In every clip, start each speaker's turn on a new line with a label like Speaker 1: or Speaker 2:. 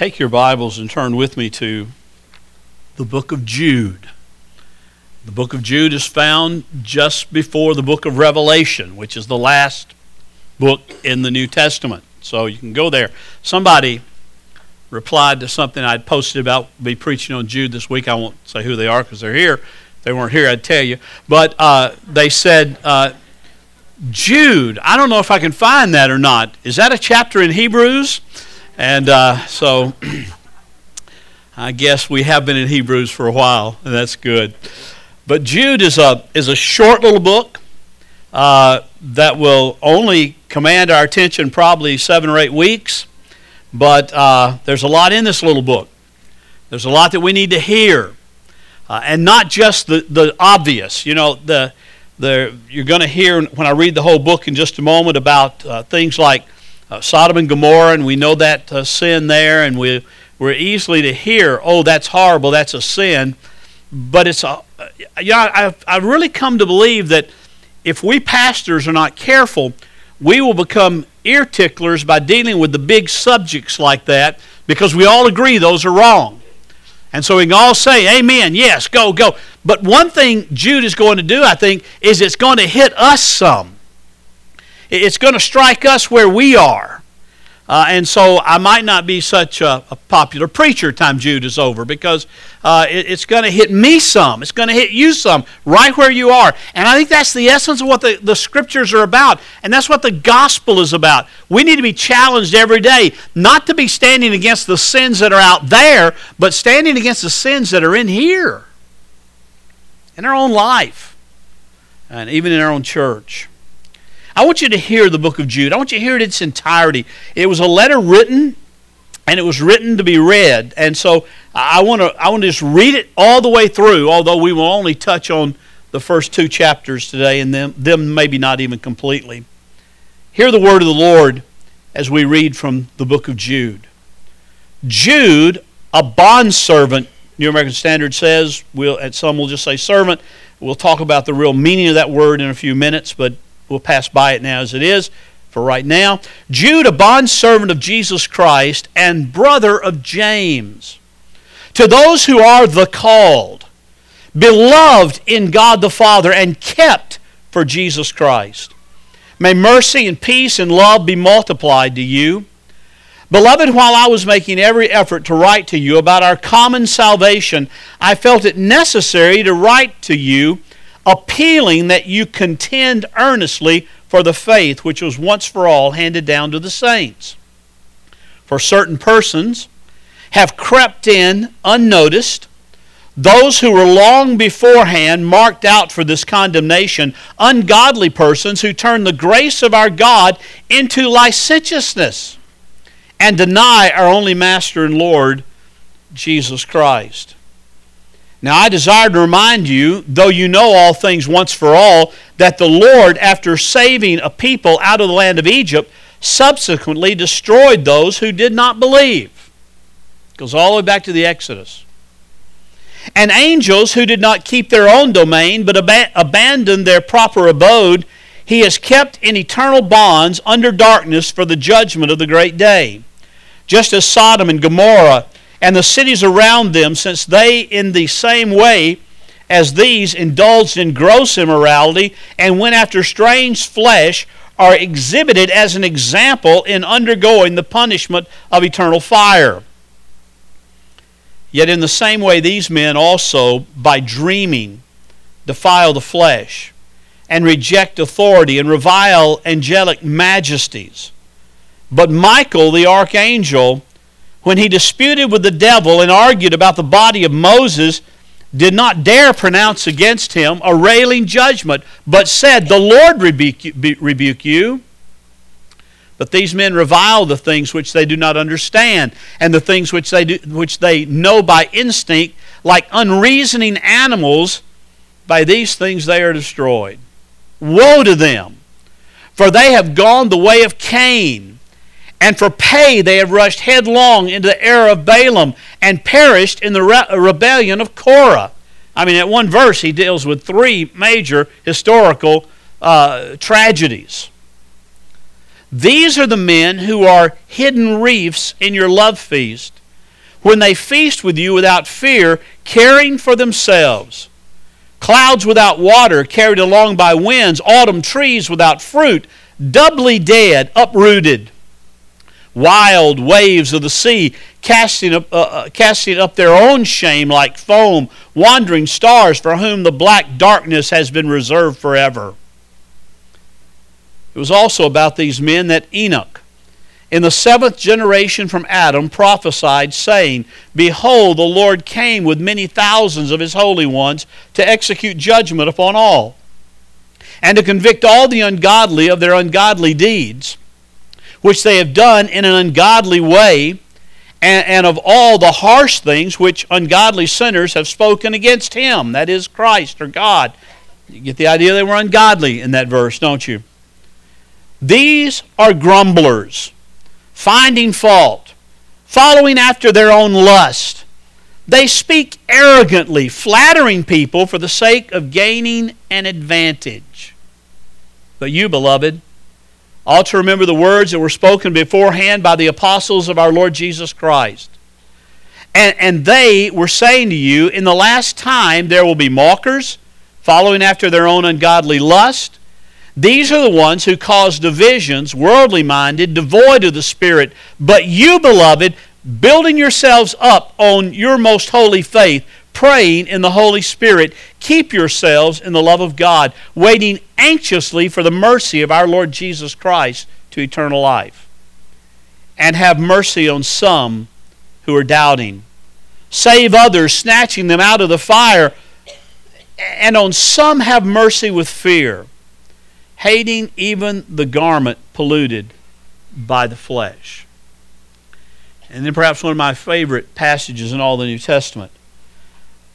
Speaker 1: take your Bibles and turn with me to the book of Jude. The book of Jude is found just before the book of Revelation, which is the last book in the New Testament. So you can go there. Somebody replied to something I'd posted about be preaching on Jude this week. I won't say who they are because they're here. If they weren't here, I'd tell you. But uh, they said, uh, Jude, I don't know if I can find that or not. Is that a chapter in Hebrews? And uh, so I guess we have been in Hebrews for a while, and that's good. But Jude is a, is a short little book uh, that will only command our attention probably seven or eight weeks. But uh, there's a lot in this little book. There's a lot that we need to hear. Uh, and not just the, the obvious. You know, the, the, you're going to hear when I read the whole book in just a moment about uh, things like uh, Sodom and Gomorrah, and we know that uh, sin there, and we, we're easily to hear, oh, that's horrible, that's a sin. But it's a, yeah, I've, I've really come to believe that if we pastors are not careful, we will become ear ticklers by dealing with the big subjects like that because we all agree those are wrong. And so we can all say, Amen, yes, go, go. But one thing Jude is going to do, I think, is it's going to hit us some. It's going to strike us where we are. Uh, and so I might not be such a, a, popular preacher time Jude is over because uh, it, it's going to hit me some. It's going to hit you some right where you are. And I think that's the essence of what the, the scriptures are about. And that's what the gospel is about. We need to be challenged every day not to be standing against the sins that are out there, but standing against the sins that are in here, in our own life, and even in our own church. I want you to hear the book of Jude. I want you to hear it in its entirety. It was a letter written, and it was written to be read. And so I want to I want to just read it all the way through, although we will only touch on the first two chapters today, and them, them maybe not even completely. Hear the word of the Lord as we read from the book of Jude. Jude, a bondservant, New American Standard says, we'll, and some will just say servant. We'll talk about the real meaning of that word in a few minutes, but We'll pass by it now as it is for right now. Jude, a bondservant of Jesus Christ and brother of James. To those who are the called, beloved in God the Father, and kept for Jesus Christ. May mercy and peace and love be multiplied to you. Beloved, while I was making every effort to write to you about our common salvation, I felt it necessary to write to you appealing that you contend earnestly for the faith which was once for all handed down to the saints. For certain persons have crept in unnoticed, those who were long beforehand marked out for this condemnation, ungodly persons who turn the grace of our God into licentiousness and deny our only Master and Lord, Jesus Christ. Now I desire to remind you, though you know all things once for all, that the Lord, after saving a people out of the land of Egypt, subsequently destroyed those who did not believe. It goes all the way back to the Exodus. And angels who did not keep their own domain, but ab- abandoned their proper abode, he has kept in eternal bonds under darkness for the judgment of the great day. Just as Sodom and Gomorrah and the cities around them, since they, in the same way as these, indulged in gross immorality and went after strange flesh, are exhibited as an example in undergoing the punishment of eternal fire. Yet, in the same way, these men also, by dreaming, defile the flesh and reject authority and revile angelic majesties. But Michael, the archangel, when he disputed with the devil and argued about the body of Moses, did not dare pronounce against him a railing judgment, but said, The Lord rebuke you. But these men revile the things which they do not understand, and the things which they, do, which they know by instinct, like unreasoning animals, by these things they are destroyed. Woe to them! For they have gone the way of Cain and for pay they have rushed headlong into the error of Balaam and perished in the re- rebellion of Korah. I mean, at one verse, he deals with three major historical uh, tragedies. These are the men who are hidden reefs in your love feast, when they feast with you without fear, caring for themselves. Clouds without water, carried along by winds, autumn trees without fruit, doubly dead, uprooted. Wild waves of the sea, casting up, uh, uh, casting up their own shame like foam, wandering stars for whom the black darkness has been reserved forever. It was also about these men that Enoch, in the seventh generation from Adam, prophesied, saying, Behold, the Lord came with many thousands of his holy ones to execute judgment upon all, and to convict all the ungodly of their ungodly deeds, which they have done in an ungodly way, and, and of all the harsh things which ungodly sinners have spoken against him, that is, Christ or God. You get the idea they were ungodly in that verse, don't you? These are grumblers, finding fault, following after their own lust. They speak arrogantly, flattering people for the sake of gaining an advantage. But you, beloved, ought to remember the words that were spoken beforehand by the apostles of our Lord Jesus Christ. And, and they were saying to you, In the last time there will be mockers, following after their own ungodly lust these are the ones who cause divisions, worldly minded, devoid of the Spirit. But you, beloved, building yourselves up on your most holy faith, praying in the Holy Spirit, keep yourselves in the love of God, waiting anxiously for the mercy of our Lord Jesus Christ to eternal life. And have mercy on some who are doubting. Save others, snatching them out of the fire. And on some have mercy with fear hating even the garment polluted by the flesh. And then perhaps one of my favorite passages in all the New Testament.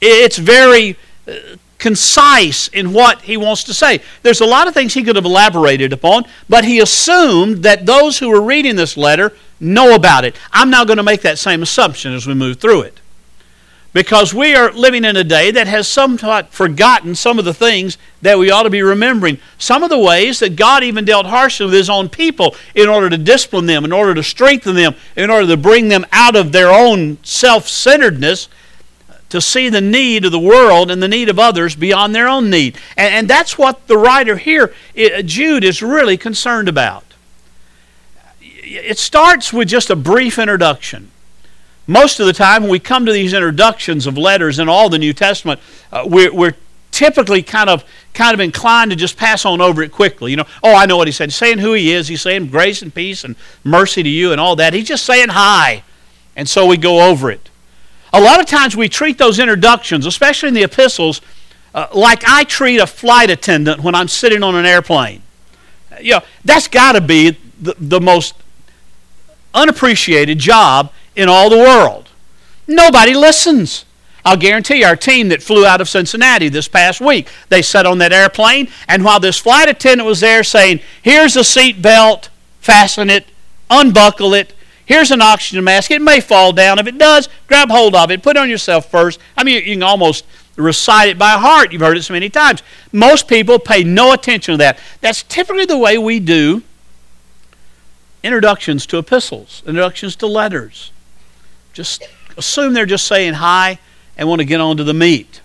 Speaker 1: It's very uh, concise in what he wants to say. There's a lot of things he could have elaborated upon, but he assumed that those who were reading this letter know about it. I'm now going to make that same assumption as we move through it because we are living in a day that has somewhat forgotten some of the things that we ought to be remembering. Some of the ways that God even dealt harshly with His own people in order to discipline them, in order to strengthen them, in order to bring them out of their own self centeredness to see the need of the world and the need of others beyond their own need. And, and that's what the writer here, Jude, is really concerned about. It starts with just a brief introduction most of the time when we come to these introductions of letters in all the New Testament, uh, we're, we're typically kind of kind of inclined to just pass on over it quickly. You know, oh, I know what he said. He's saying who he is. He's saying grace and peace and mercy to you and all that. He's just saying hi. And so we go over it. A lot of times we treat those introductions, especially in the epistles, uh, like I treat a flight attendant when I'm sitting on an airplane. You know, that's got to be the, the most unappreciated job in all the world. Nobody listens. I'll guarantee our team that flew out of Cincinnati this past week, they sat on that airplane, and while this flight attendant was there saying, Here's a seat belt, fasten it, unbuckle it, here's an oxygen mask, it may fall down. If it does, grab hold of it, put it on yourself first. I mean, you can almost recite it by heart. You've heard it so many times. Most people pay no attention to that. That's typically the way we do introductions to epistles, introductions to letters. Just assume they're just saying hi and want to get on to the meat.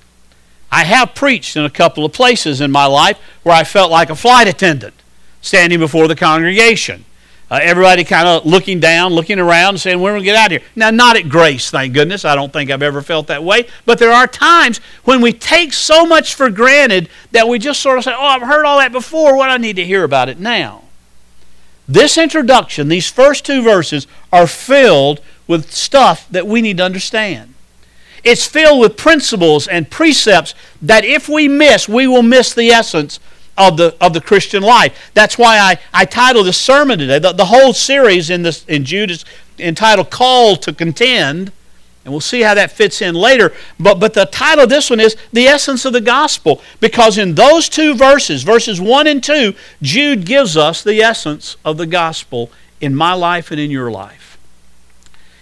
Speaker 1: I have preached in a couple of places in my life where I felt like a flight attendant standing before the congregation. Uh, everybody kind of looking down, looking around, saying, When are we going to get out of here? Now, not at grace, thank goodness. I don't think I've ever felt that way. But there are times when we take so much for granted that we just sort of say, Oh, I've heard all that before. What I need to hear about it now. This introduction, these first two verses, are filled with stuff that we need to understand. It's filled with principles and precepts that if we miss, we will miss the essence of the, of the Christian life. That's why I, I titled this sermon today. The, the whole series in, this, in Jude is entitled Call to Contend. And we'll see how that fits in later. But, but the title of this one is The Essence of the Gospel, because in those two verses, verses 1 and 2, Jude gives us the essence of the gospel in my life and in your life.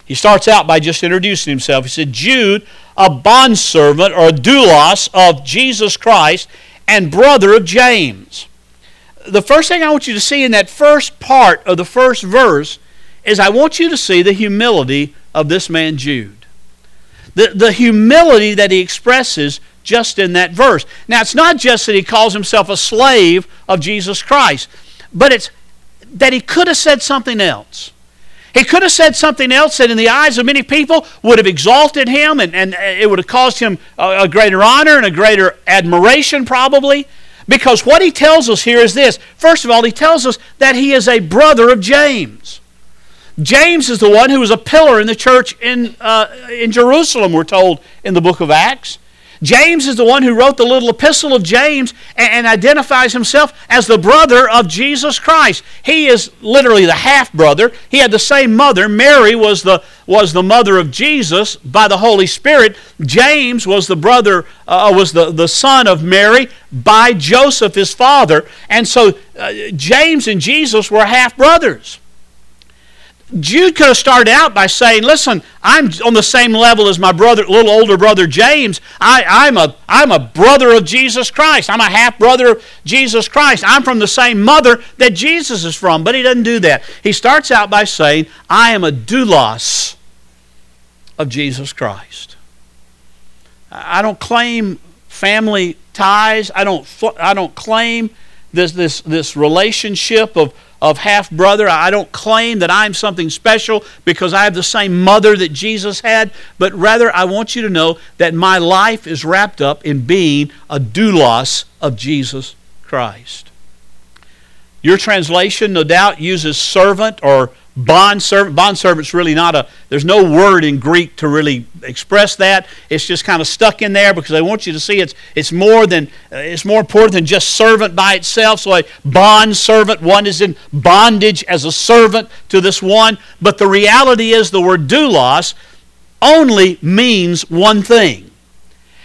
Speaker 1: He starts out by just introducing himself. He said, Jude, a bondservant or a doulos of Jesus Christ and brother of James. The first thing I want you to see in that first part of the first verse is I want you to see the humility of this man Jude the, the humility that he expresses just in that verse. Now, it's not just that he calls himself a slave of Jesus Christ, but it's that he could have said something else. He could have said something else that, in the eyes of many people, would have exalted him and, and it would have caused him a, a greater honor and a greater admiration, probably. Because what he tells us here is this first of all, he tells us that he is a brother of James. James is the one who was a pillar in the church in, uh, in Jerusalem, we're told in the book of Acts. James is the one who wrote the little epistle of James and, and identifies himself as the brother of Jesus Christ. He is literally the half brother. He had the same mother. Mary was the, was the mother of Jesus by the Holy Spirit. James was the brother, uh, was the, the son of Mary by Joseph, his father. And so uh, James and Jesus were half brothers. Jude could have started out by saying, Listen, I'm on the same level as my brother, little older brother James. I, am a, I'm a brother of Jesus Christ. I'm a half brother of Jesus Christ. I'm from the same mother that Jesus is from. But he doesn't do that. He starts out by saying, I am a doulos of Jesus Christ. I don't claim family ties. I don't, I don't claim this, this, this relationship of of half brother. I don't claim that I'm something special because I have the same mother that Jesus had, but rather I want you to know that my life is wrapped up in being a doulos of Jesus Christ. Your translation, no doubt, uses servant or bond servant bond servant's really not a there's no word in greek to really express that. It's just kind of stuck in there because i want you to see it's it's more than uh, it's more important than just servant by itself. So a bond servant one is in bondage as a servant to this one. But the reality is the word doulos only means one thing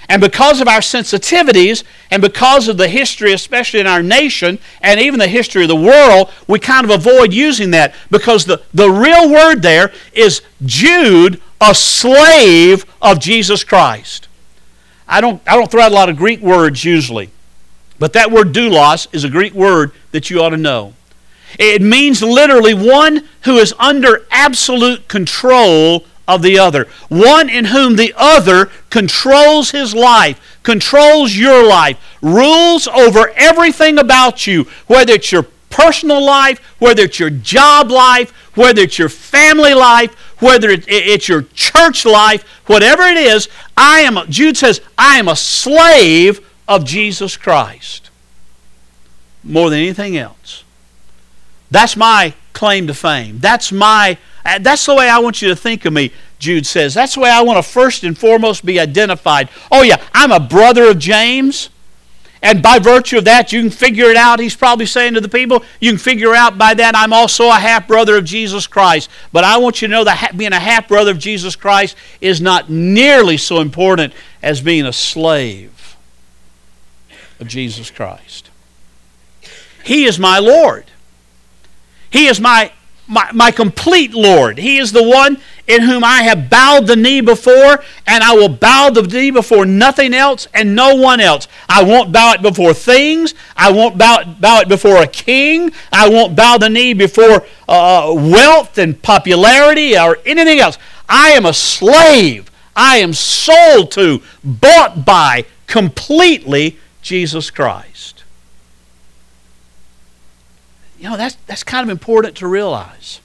Speaker 1: and because of our sensitivities and because of the history, especially in our nation and even the history of the world, we kind of avoid using that because the, the real word there is Jude, a slave of Jesus Christ. I don't, I don't throw out a lot of Greek words usually, but that word doulos is a Greek word that you ought to know. It means literally one who is under absolute control of the other. One in whom the other controls his life, controls your life, rules over everything about you, whether it's your personal life, whether it's your job life, whether it's your family life, whether it's your church life, whatever it is, I am, Jude says, I am a slave of Jesus Christ more than anything else. That's my claim to fame. That's my Uh, that's the way I want you to think of me, Jude says. That's the way I want to first and foremost be identified. Oh, yeah, I'm a brother of James. And by virtue of that, you can figure it out. He's probably saying to the people, you can figure out by that I'm also a half brother of Jesus Christ. But I want you to know that being a half brother of Jesus Christ is not nearly so important as being a slave of Jesus Christ. He is my Lord. He is my my, my complete Lord. He is the one in whom I have bowed the knee before, and I will bow the knee before nothing else and no one else. I won't bow it before things. I won't bow it, bow it before a king. I won't bow the knee before uh, wealth and popularity or anything else. I am a slave. I am sold to, bought by completely Jesus Christ. You know, that's, that's kind of important to realize.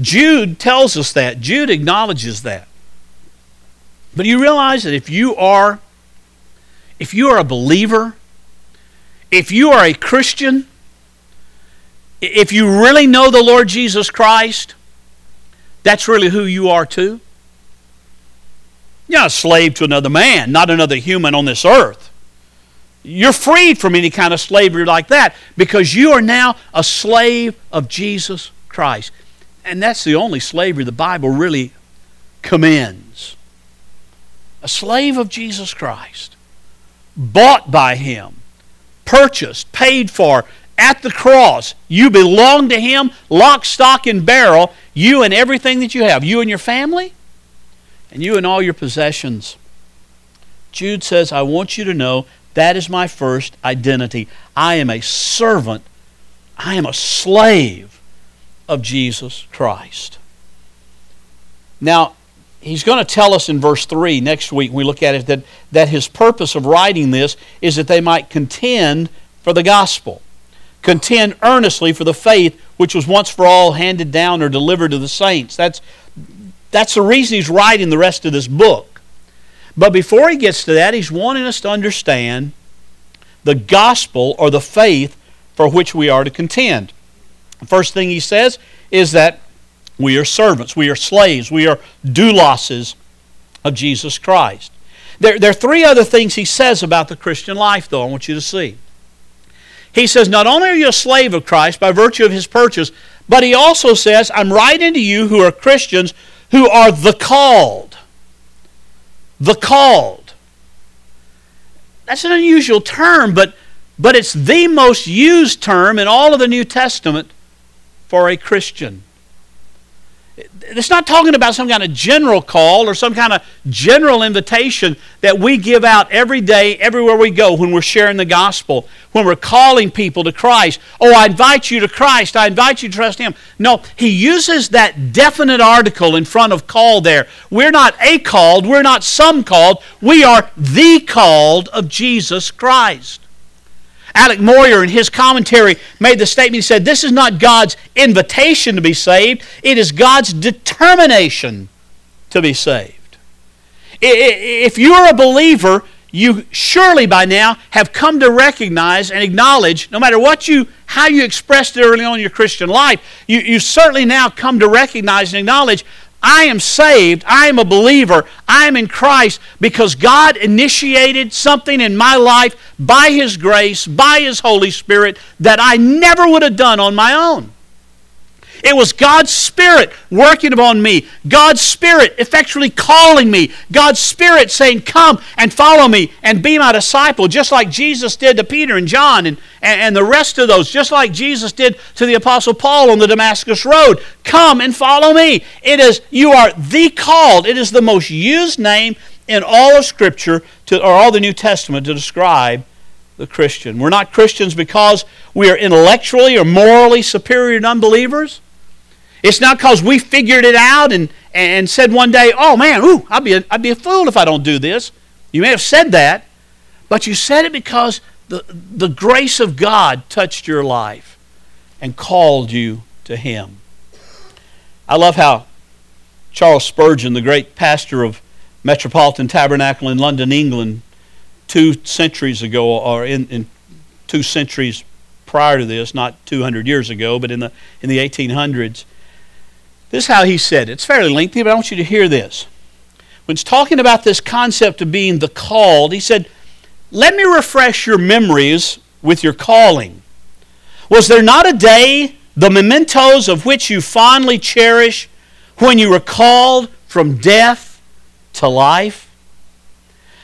Speaker 1: Jude tells us that. Jude acknowledges that. But you realize that if you are if you are a believer, if you are a Christian, if you really know the Lord Jesus Christ, that's really who you are too. You're not a slave to another man, not another human on this earth. You're freed from any kind of slavery like that because you are now a slave of Jesus Christ. And that's the only slavery the Bible really commends. A slave of Jesus Christ, bought by Him, purchased, paid for at the cross. You belong to Him, lock, stock, and barrel, you and everything that you have, you and your family, and you and all your possessions. Jude says, I want you to know that is my first identity. I am a servant, I am a slave of Jesus Christ. Now, he's going to tell us in verse 3 next week when we look at it that, that his purpose of writing this is that they might contend for the gospel, contend earnestly for the faith which was once for all handed down or delivered to the saints. That's, that's the reason he's writing the rest of this book. But before he gets to that, he's wanting us to understand the gospel or the faith for which we are to contend. The first thing he says is that we are servants, we are slaves, we are doulos of Jesus Christ. There, there are three other things he says about the Christian life, though, I want you to see. He says, Not only are you a slave of Christ by virtue of his purchase, but he also says, I'm writing to you who are Christians who are the called. The called. That's an unusual term, but, but it's the most used term in all of the New Testament for a Christian. It's not talking about some kind of general call or some kind of general invitation that we give out every day, everywhere we go when we're sharing the gospel, when we're calling people to Christ. Oh, I invite you to Christ. I invite you to trust Him. No, he uses that definite article in front of call there. We're not a called, we're not some called, we are the called of Jesus Christ. Alec Motyer, in his commentary, made the statement he said, This is not God's invitation to be saved, it is God's determination to be saved. If you're a believer, you surely by now have come to recognize and acknowledge, no matter what you, how you expressed it early on in your Christian life, you, you certainly now come to recognize and acknowledge I am saved. I am a believer. I am in Christ because God initiated something in my life by His grace, by His Holy Spirit, that I never would have done on my own. It was God's Spirit working upon me, God's Spirit effectually calling me, God's Spirit saying, Come and follow me and be my disciple, just like Jesus did to Peter and John and, and, the rest of those, just like Jesus did to the Apostle Paul on the Damascus Road. Come and follow me. It is, you are the called. It is the most used name in all of Scripture to, or all the New Testament to describe the Christian. We're not Christians because we are intellectually or morally superior to unbelievers. It's not because we figured it out and, and said one day, oh man, ooh, I'd be, a, I'd be a fool if I don't do this. You may have said that, but you said it because the, the grace of God touched your life and called you to Him. I love how Charles Spurgeon, the great pastor of Metropolitan Tabernacle in London, England, two centuries ago, or in, in two centuries prior to this, not 200 years ago, but in the, in the 1800s, this is how he said it. It's fairly lengthy, but I want you to hear this. When he's talking about this concept of being the called, he said, Let me refresh your memories with your calling. Was there not a day, the mementos of which you fondly cherish, when you were called from death to life?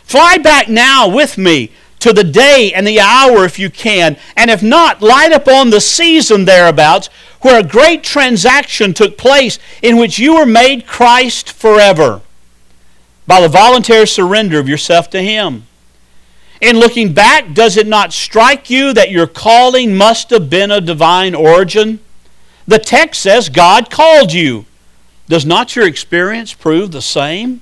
Speaker 1: Fly back now with me to the day and the hour if you can, and if not, light upon the season thereabouts where a great transaction took place in which you were made Christ forever by the voluntary surrender of yourself to Him. In looking back, does it not strike you that your calling must have been of divine origin? The text says God called you. Does not your experience prove the same?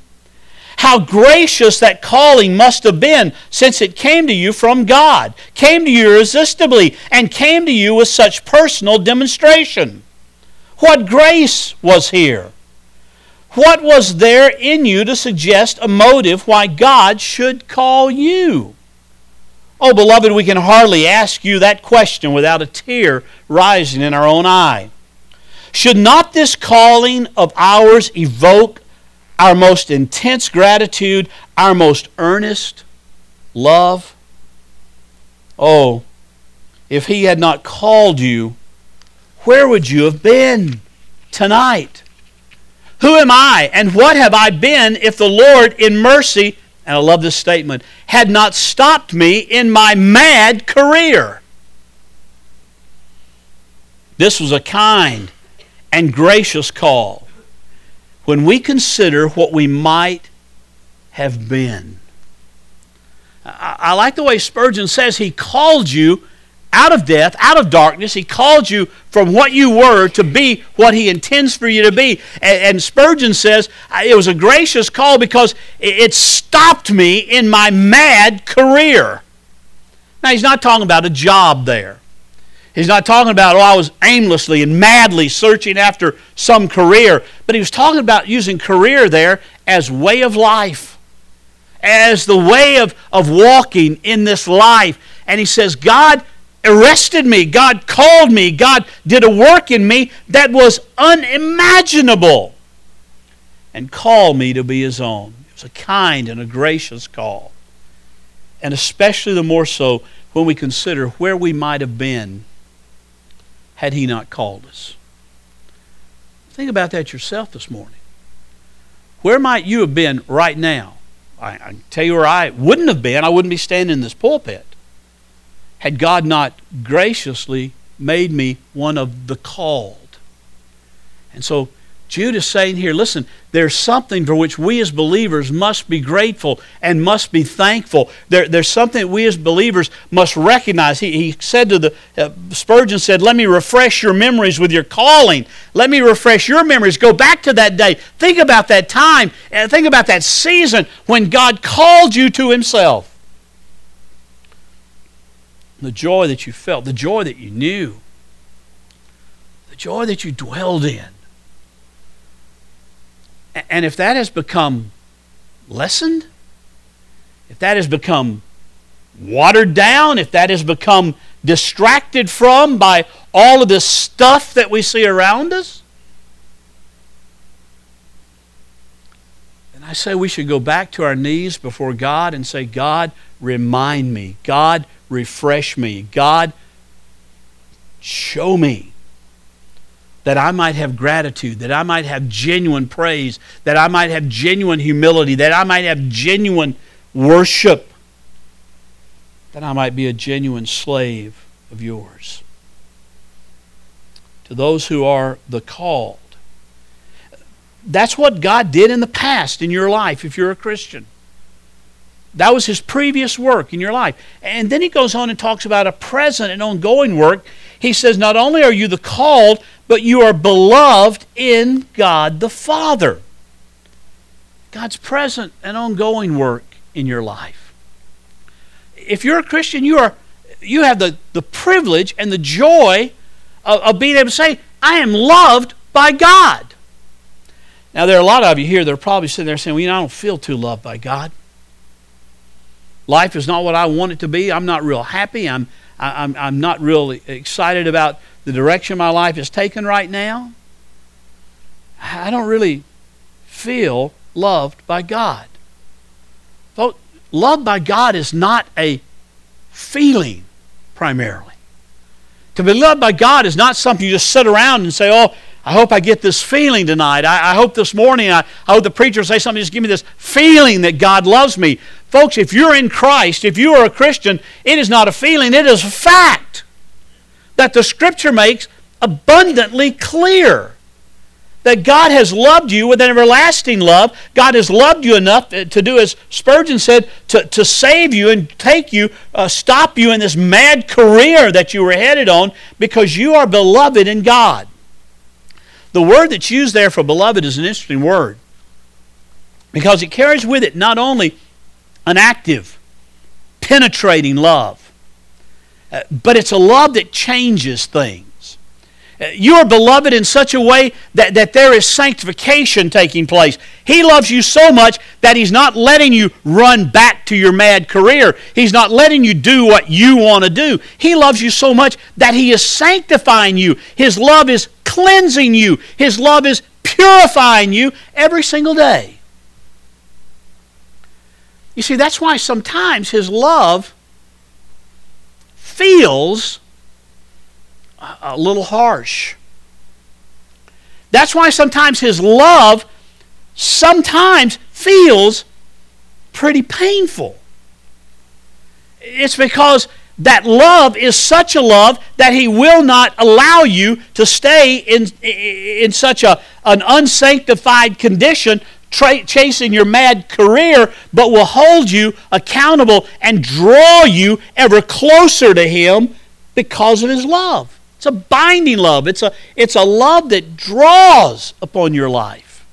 Speaker 1: How gracious that calling must have been since it came to you from God, came to you irresistibly, and came to you with such personal demonstration. What grace was here? What was there in you to suggest a motive why God should call you? Oh, beloved, we can hardly ask you that question without a tear rising in our own eye. Should not this calling of ours evoke our most intense gratitude, our most earnest love. Oh, if He had not called you, where would you have been tonight? Who am I and what have I been if the Lord in mercy, and I love this statement, had not stopped me in my mad career? This was a kind and gracious call when we consider what we might have been. I, I like the way Spurgeon says he called you out of death, out of darkness. He called you from what you were to be what He intends for you to be. And, and, Spurgeon says it was a gracious call because it stopped me in my mad career. Now, he's not talking about a job there. He's not talking about, oh, I was aimlessly and madly searching after some career. But he was talking about using career there as way of life, as the way of, of walking in this life. And he says, God arrested me. God called me. God did a work in me that was unimaginable and called me to be His own. It was a kind and a gracious call. And especially the more so when we consider where we might have been had He not called us. Think about that yourself this morning. Where might you have been right now? I, I tell you where I wouldn't have been. I wouldn't be standing in this pulpit had God not graciously made me one of the called. And so Jude is saying here, listen, there's something for which we as believers must be grateful and must be thankful. There, there's something that we as believers must recognize. He, he said to the, uh, Spurgeon said, let me refresh your memories with your calling. Let me refresh your memories. Go back to that day. Think about that time and think about that season when God called you to himself the joy that you felt, the joy that you knew, the joy that you dwelled in. And if that has become lessened, if that has become watered down, if that has become distracted from by all of this stuff that we see around us, then I say we should go back to our knees before God and say, God, remind me. God, refresh me. God, show me that I might have gratitude, that I might have genuine praise, that I might have genuine humility, that I might have genuine worship, that I might be a genuine slave of yours. To those who are the called, that's what God did in the past in your life if you're a Christian. That was his previous work in your life. And then he goes on and talks about a present and ongoing work. He says, Not only are you the called, but you are beloved in God the Father. God's present and ongoing work in your life. If you're a Christian, you are you have the, the privilege and the joy of, of being able to say, I am loved by God. Now, there are a lot of you here that are probably sitting there saying, Well, you know, I don't feel too loved by God. Life is not what I want it to be. I'm not real happy. I'm, I'm, I'm not really excited about the direction my life is taken right now. I don't really feel loved by God. Folks, love by God is not a feeling primarily. To be loved by God is not something you just sit around and say, oh, I hope I get this feeling tonight. I, I hope this morning, I, I hope the preacher say something, just give me this feeling that God loves me. Folks, if you're in Christ, if you are a Christian, it is not a feeling, it is a fact that the Scripture makes abundantly clear. That God has loved you with an everlasting love. God has loved you enough to do, as Spurgeon said, to, to save you and take you, uh, stop you in this mad career that you were headed on because you are beloved in God. The word that's used there for beloved is an interesting word because it carries with it not only an active, penetrating love. Uh, but it's a love that changes things. You are beloved in such a way that, that there is sanctification taking place. He loves you so much that He's not letting you run back to your mad career. He's not letting you do what you want to do. He loves you so much that He is sanctifying you. His love is cleansing you. His love is purifying you every single day. You see, that's why sometimes his love feels a little harsh. That's why sometimes his love sometimes feels pretty painful. It's because that love is such a love that he will not allow you to stay in, in such a, an unsanctified condition tra- chasing your mad career, but will hold you accountable and draw you ever closer to him because of his love. It's a binding love. It's a, it's a love that draws upon your life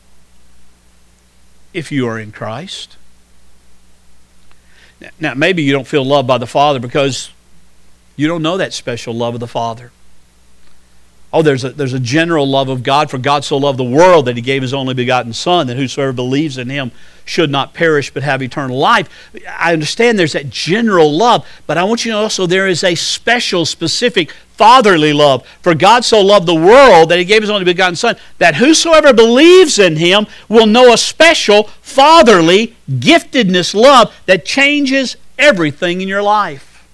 Speaker 1: if you are in Christ. Now, maybe you don't feel loved by the Father because you don't know that special love of the Father. Oh, there's a, there's a general love of God, for God so loved the world that he gave his only begotten Son, that whosoever believes in him should not perish but have eternal life. I understand there's that general love, but I want you to know also there is a special, specific fatherly love. For God so loved the world that he gave his only begotten Son, that whosoever believes in him will know a special fatherly giftedness love that changes everything in your life.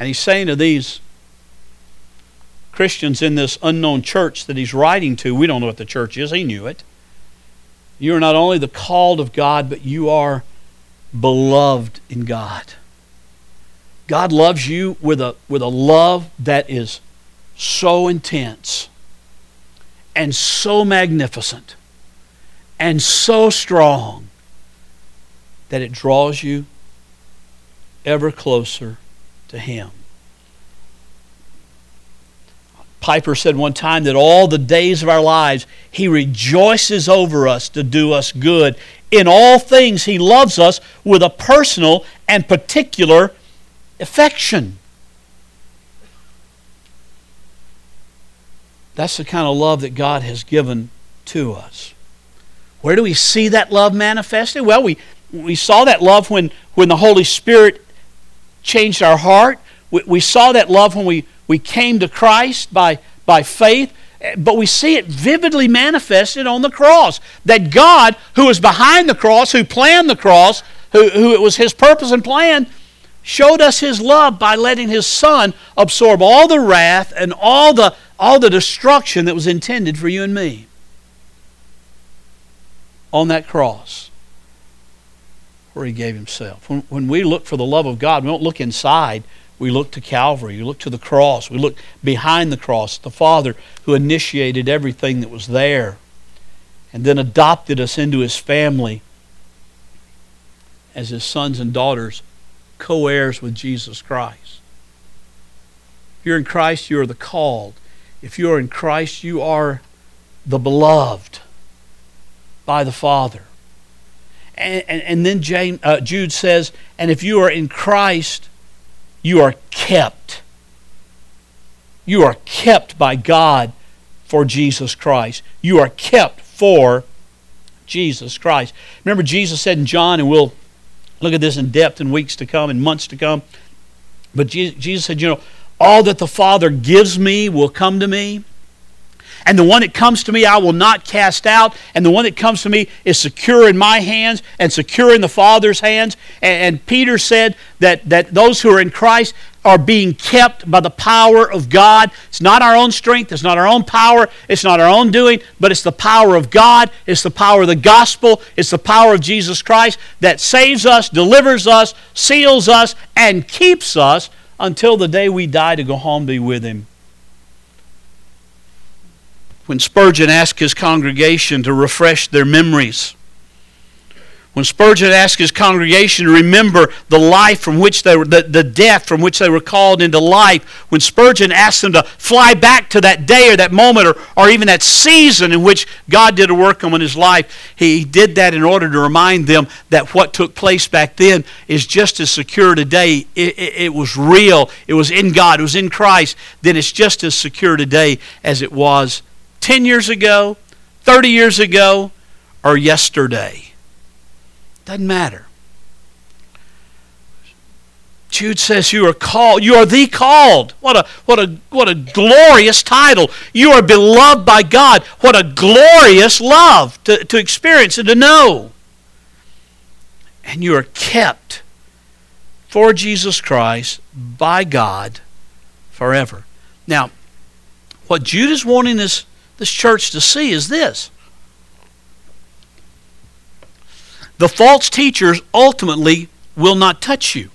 Speaker 1: And he's saying to these Christians in this unknown church that he's writing to, we don't know what the church is, he knew it. You are not only the called of God, but you are beloved in God. God loves you with a, with a love that is so intense and so magnificent and so strong that it draws you ever closer to Him. Piper said one time that all the days of our lives, He rejoices over us to do us good. In all things, He loves us with a personal and particular affection. That's the kind of love that God has given to us. Where do we see that love manifested? Well, we, we saw that love when, when the Holy Spirit changed our heart. We, we saw that love when we, we came to Christ by, by faith, but we see it vividly manifested on the cross. That God, who was behind the cross, who planned the cross, who, who it was his purpose and plan, showed us his love by letting his son absorb all the wrath and all the, all the destruction that was intended for you and me on that cross where he gave himself. When, when we look for the love of God, we don't look inside. We look to Calvary. We look to the cross. We look behind the cross, the Father who initiated everything that was there and then adopted us into his family as his sons and daughters, co heirs with Jesus Christ. If you're in Christ, you are the called. If you are in Christ, you are the beloved by the Father. And, and, and then James, uh, Jude says, and if you are in Christ, you are kept. You are kept by God for Jesus Christ. You are kept for Jesus Christ. Remember, Jesus said in John, and we'll look at this in depth in weeks to come, in months to come. But Jesus said, you know, all that the Father gives me will come to me. And the one that comes to me, I will not cast out. And the one that comes to me is secure in my hands and secure in the Father's hands. And, and, Peter said that, that those who are in Christ are being kept by the power of God. It's not our own strength, it's not our own power, it's not our own doing, but it's the power of God, it's the power of the gospel, it's the power of Jesus Christ that saves us, delivers us, seals us, and keeps us until the day we die to go home to be with Him when Spurgeon asked his congregation to refresh their memories. When Spurgeon asked his congregation to remember the life from which they were, the, the death from which they were called into life, when Spurgeon asked them to fly back to that day or that moment or, or even that season in which God did a work on his life, he did that in order to remind them that what took place back then is just as secure today. It, it, it was real, it was in God, it was in Christ, then it's just as secure today as it was 10 years ago, 30 years ago, or yesterday. Doesn't matter. Jude says you are called. You are the called. What a, what, a, what a glorious title. You are beloved by God. What a glorious love to, to experience and to know. And you are kept for Jesus Christ by God forever. Now, what Jude is wanting us this church to see is this. The false teachers ultimately will not touch you.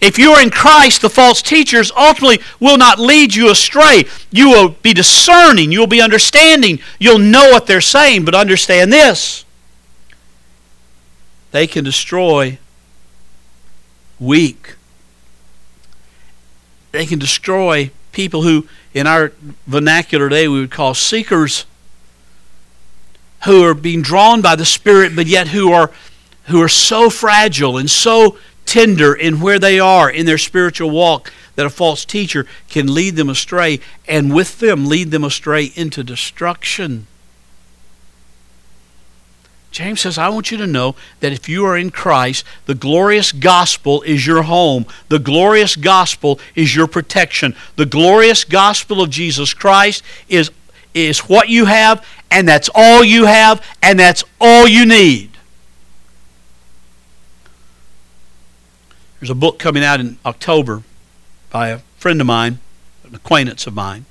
Speaker 1: If you are in Christ, the false teachers ultimately will not lead you astray. You will be discerning, you'll be understanding, you'll know what they're saying, but understand this. They can destroy weak, they can destroy people who, in our vernacular today, we would call seekers, who are being drawn by the Spirit, but yet who are, who are so fragile and so tender in where they are in their spiritual walk that a false teacher can lead them astray and with them lead them astray into destruction. James says, I want you to know that if you are in Christ, the glorious gospel is your home. The glorious gospel is your protection. The glorious gospel of Jesus Christ is, is what you have, and that's all you have, and that's all you need. There's a book coming out in October by a friend of mine, an acquaintance of mine,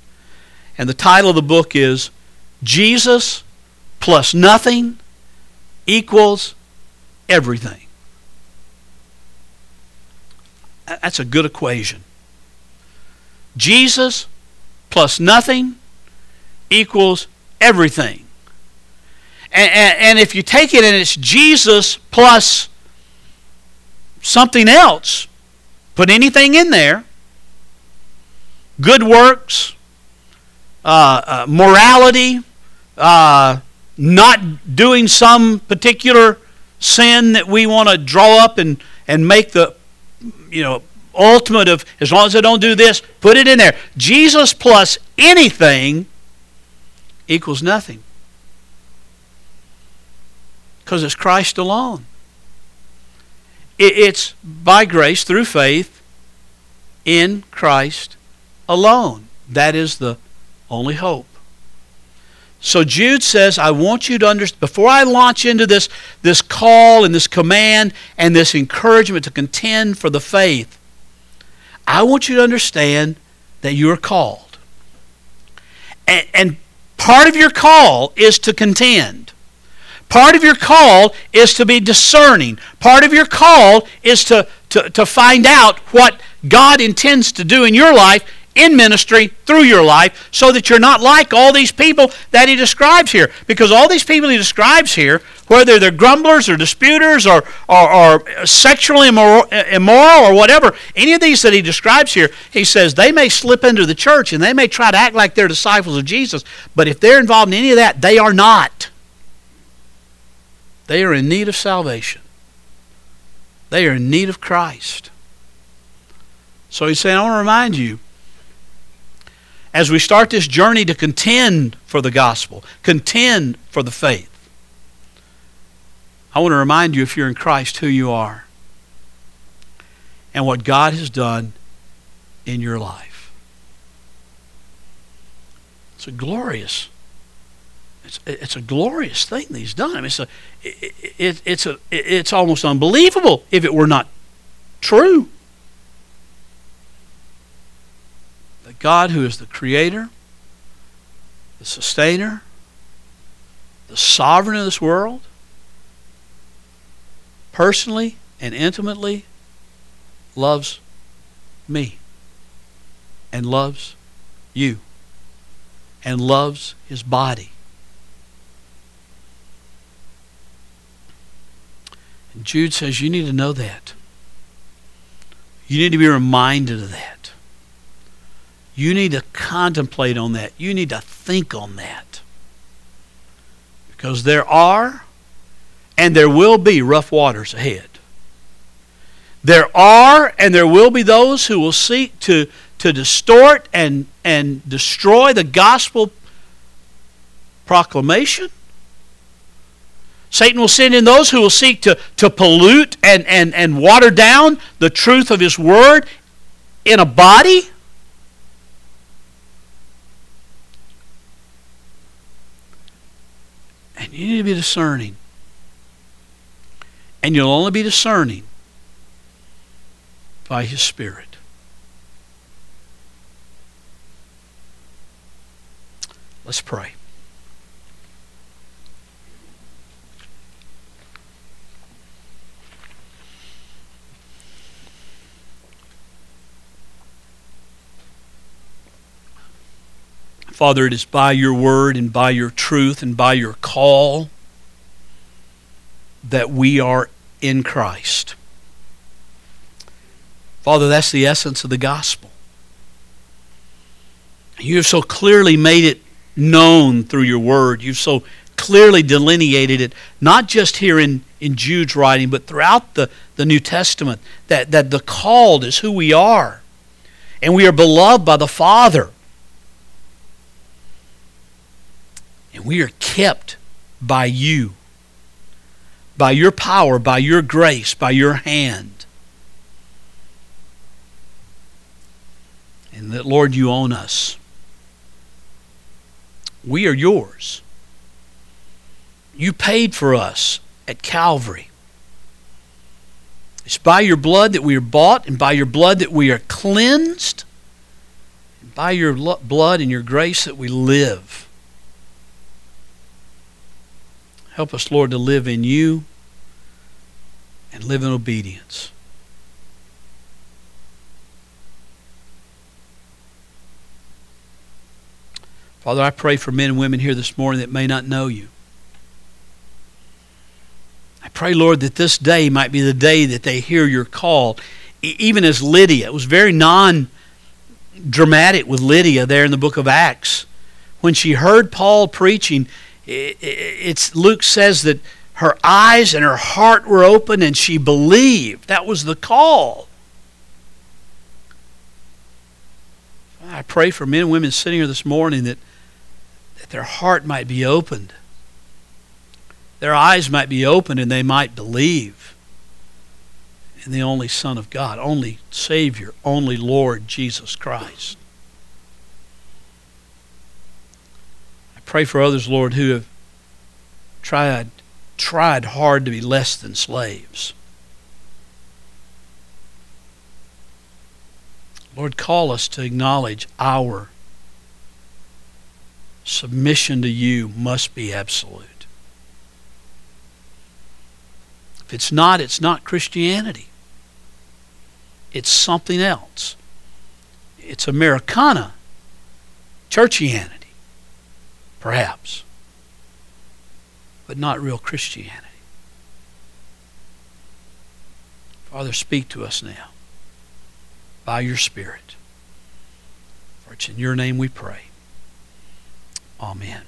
Speaker 1: and the title of the book is Jesus plus nothing equals everything. That's a good equation. Jesus plus nothing equals everything. And, and, and, if you take it and it's Jesus plus something else, put anything in there good works, uh, uh, morality, uh, not doing some particular sin that we want to draw up and, and make the you know ultimate of as long as I don't do this, put it in there. Jesus plus anything equals nothing. Because it's Christ alone. It's by grace through faith in Christ alone. That is the only hope. So Jude says, I want you to understand, before I launch into this, this call and this command and this encouragement to contend for the faith, I want you to understand that you are called. And, and part of your call is to contend. Part of your call is to be discerning. Part of your call is to, to, to find out what God intends to do in your life in ministry through your life so that you're not like all these people that he describes here. Because all these people he describes here, whether they're grumblers or disputers or, or, or sexually immoral, immoral or whatever, any of these that he describes here, he says they may slip into the church and they may try to act like they're disciples of Jesus, but if they're involved in any of that, they are not. They are in need of salvation. They are in need of Christ. So he's saying, I want to remind you as we start this journey to contend for the gospel, contend for the faith, I want to remind you, if you're in Christ, who you are and what God has done in your life. It's a glorious, it's, it's a glorious thing that He's done. I mean, it's a, it, it, it's a, it's almost unbelievable if it were not true. God, who is the creator, the sustainer, the sovereign of this world, personally and intimately loves me and loves you and loves his body. And Jude says you need to know that. You need to be reminded of that. You need to contemplate on that. You need to think on that. Because there are and there will be rough waters ahead. There are and there will be those who will seek to, to distort and, and destroy the gospel proclamation. Satan will send in those who will seek to, to pollute and, and, and water down the truth of his word in a body. And you need to be discerning. And you'll only be discerning by His Spirit. Let's pray. Father, it is by your word and by your truth and by your call that we are in Christ. Father, that's the essence of the gospel. You have so clearly made it known through your word. You've so clearly delineated it, not just here in, in Jude's writing, but throughout the, the New Testament, that, that the called is who we are. And we are beloved by the Father. And we are kept by you, by your power, by your grace, by your hand. And that, Lord, you own us. We are yours. You paid for us at Calvary. It's by your blood that we are bought, and by your blood that we are cleansed, and by your blood and your grace that we live. Help us, Lord, to live in you and live in obedience. Father, I pray for men and women here this morning that may not know you. I pray, Lord, that this day might be the day that they hear your call. Even as Lydia, it was very non dramatic with Lydia there in the book of Acts. When she heard Paul preaching, it's Luke says that her eyes and her heart were open and she believed. That was the call. I pray for men and women sitting here this morning that that their heart might be opened. Their eyes might be opened and they might believe in the only Son of God, only Savior, only Lord Jesus Christ. Pray for others, Lord, who have tried tried hard to be less than slaves. Lord, call us to acknowledge our submission to you must be absolute. If it's not, it's not Christianity. It's something else. It's Americana, churchianity, perhaps, but not real Christianity. Father, speak to us now by your Spirit. For it's in your name we pray. Amen.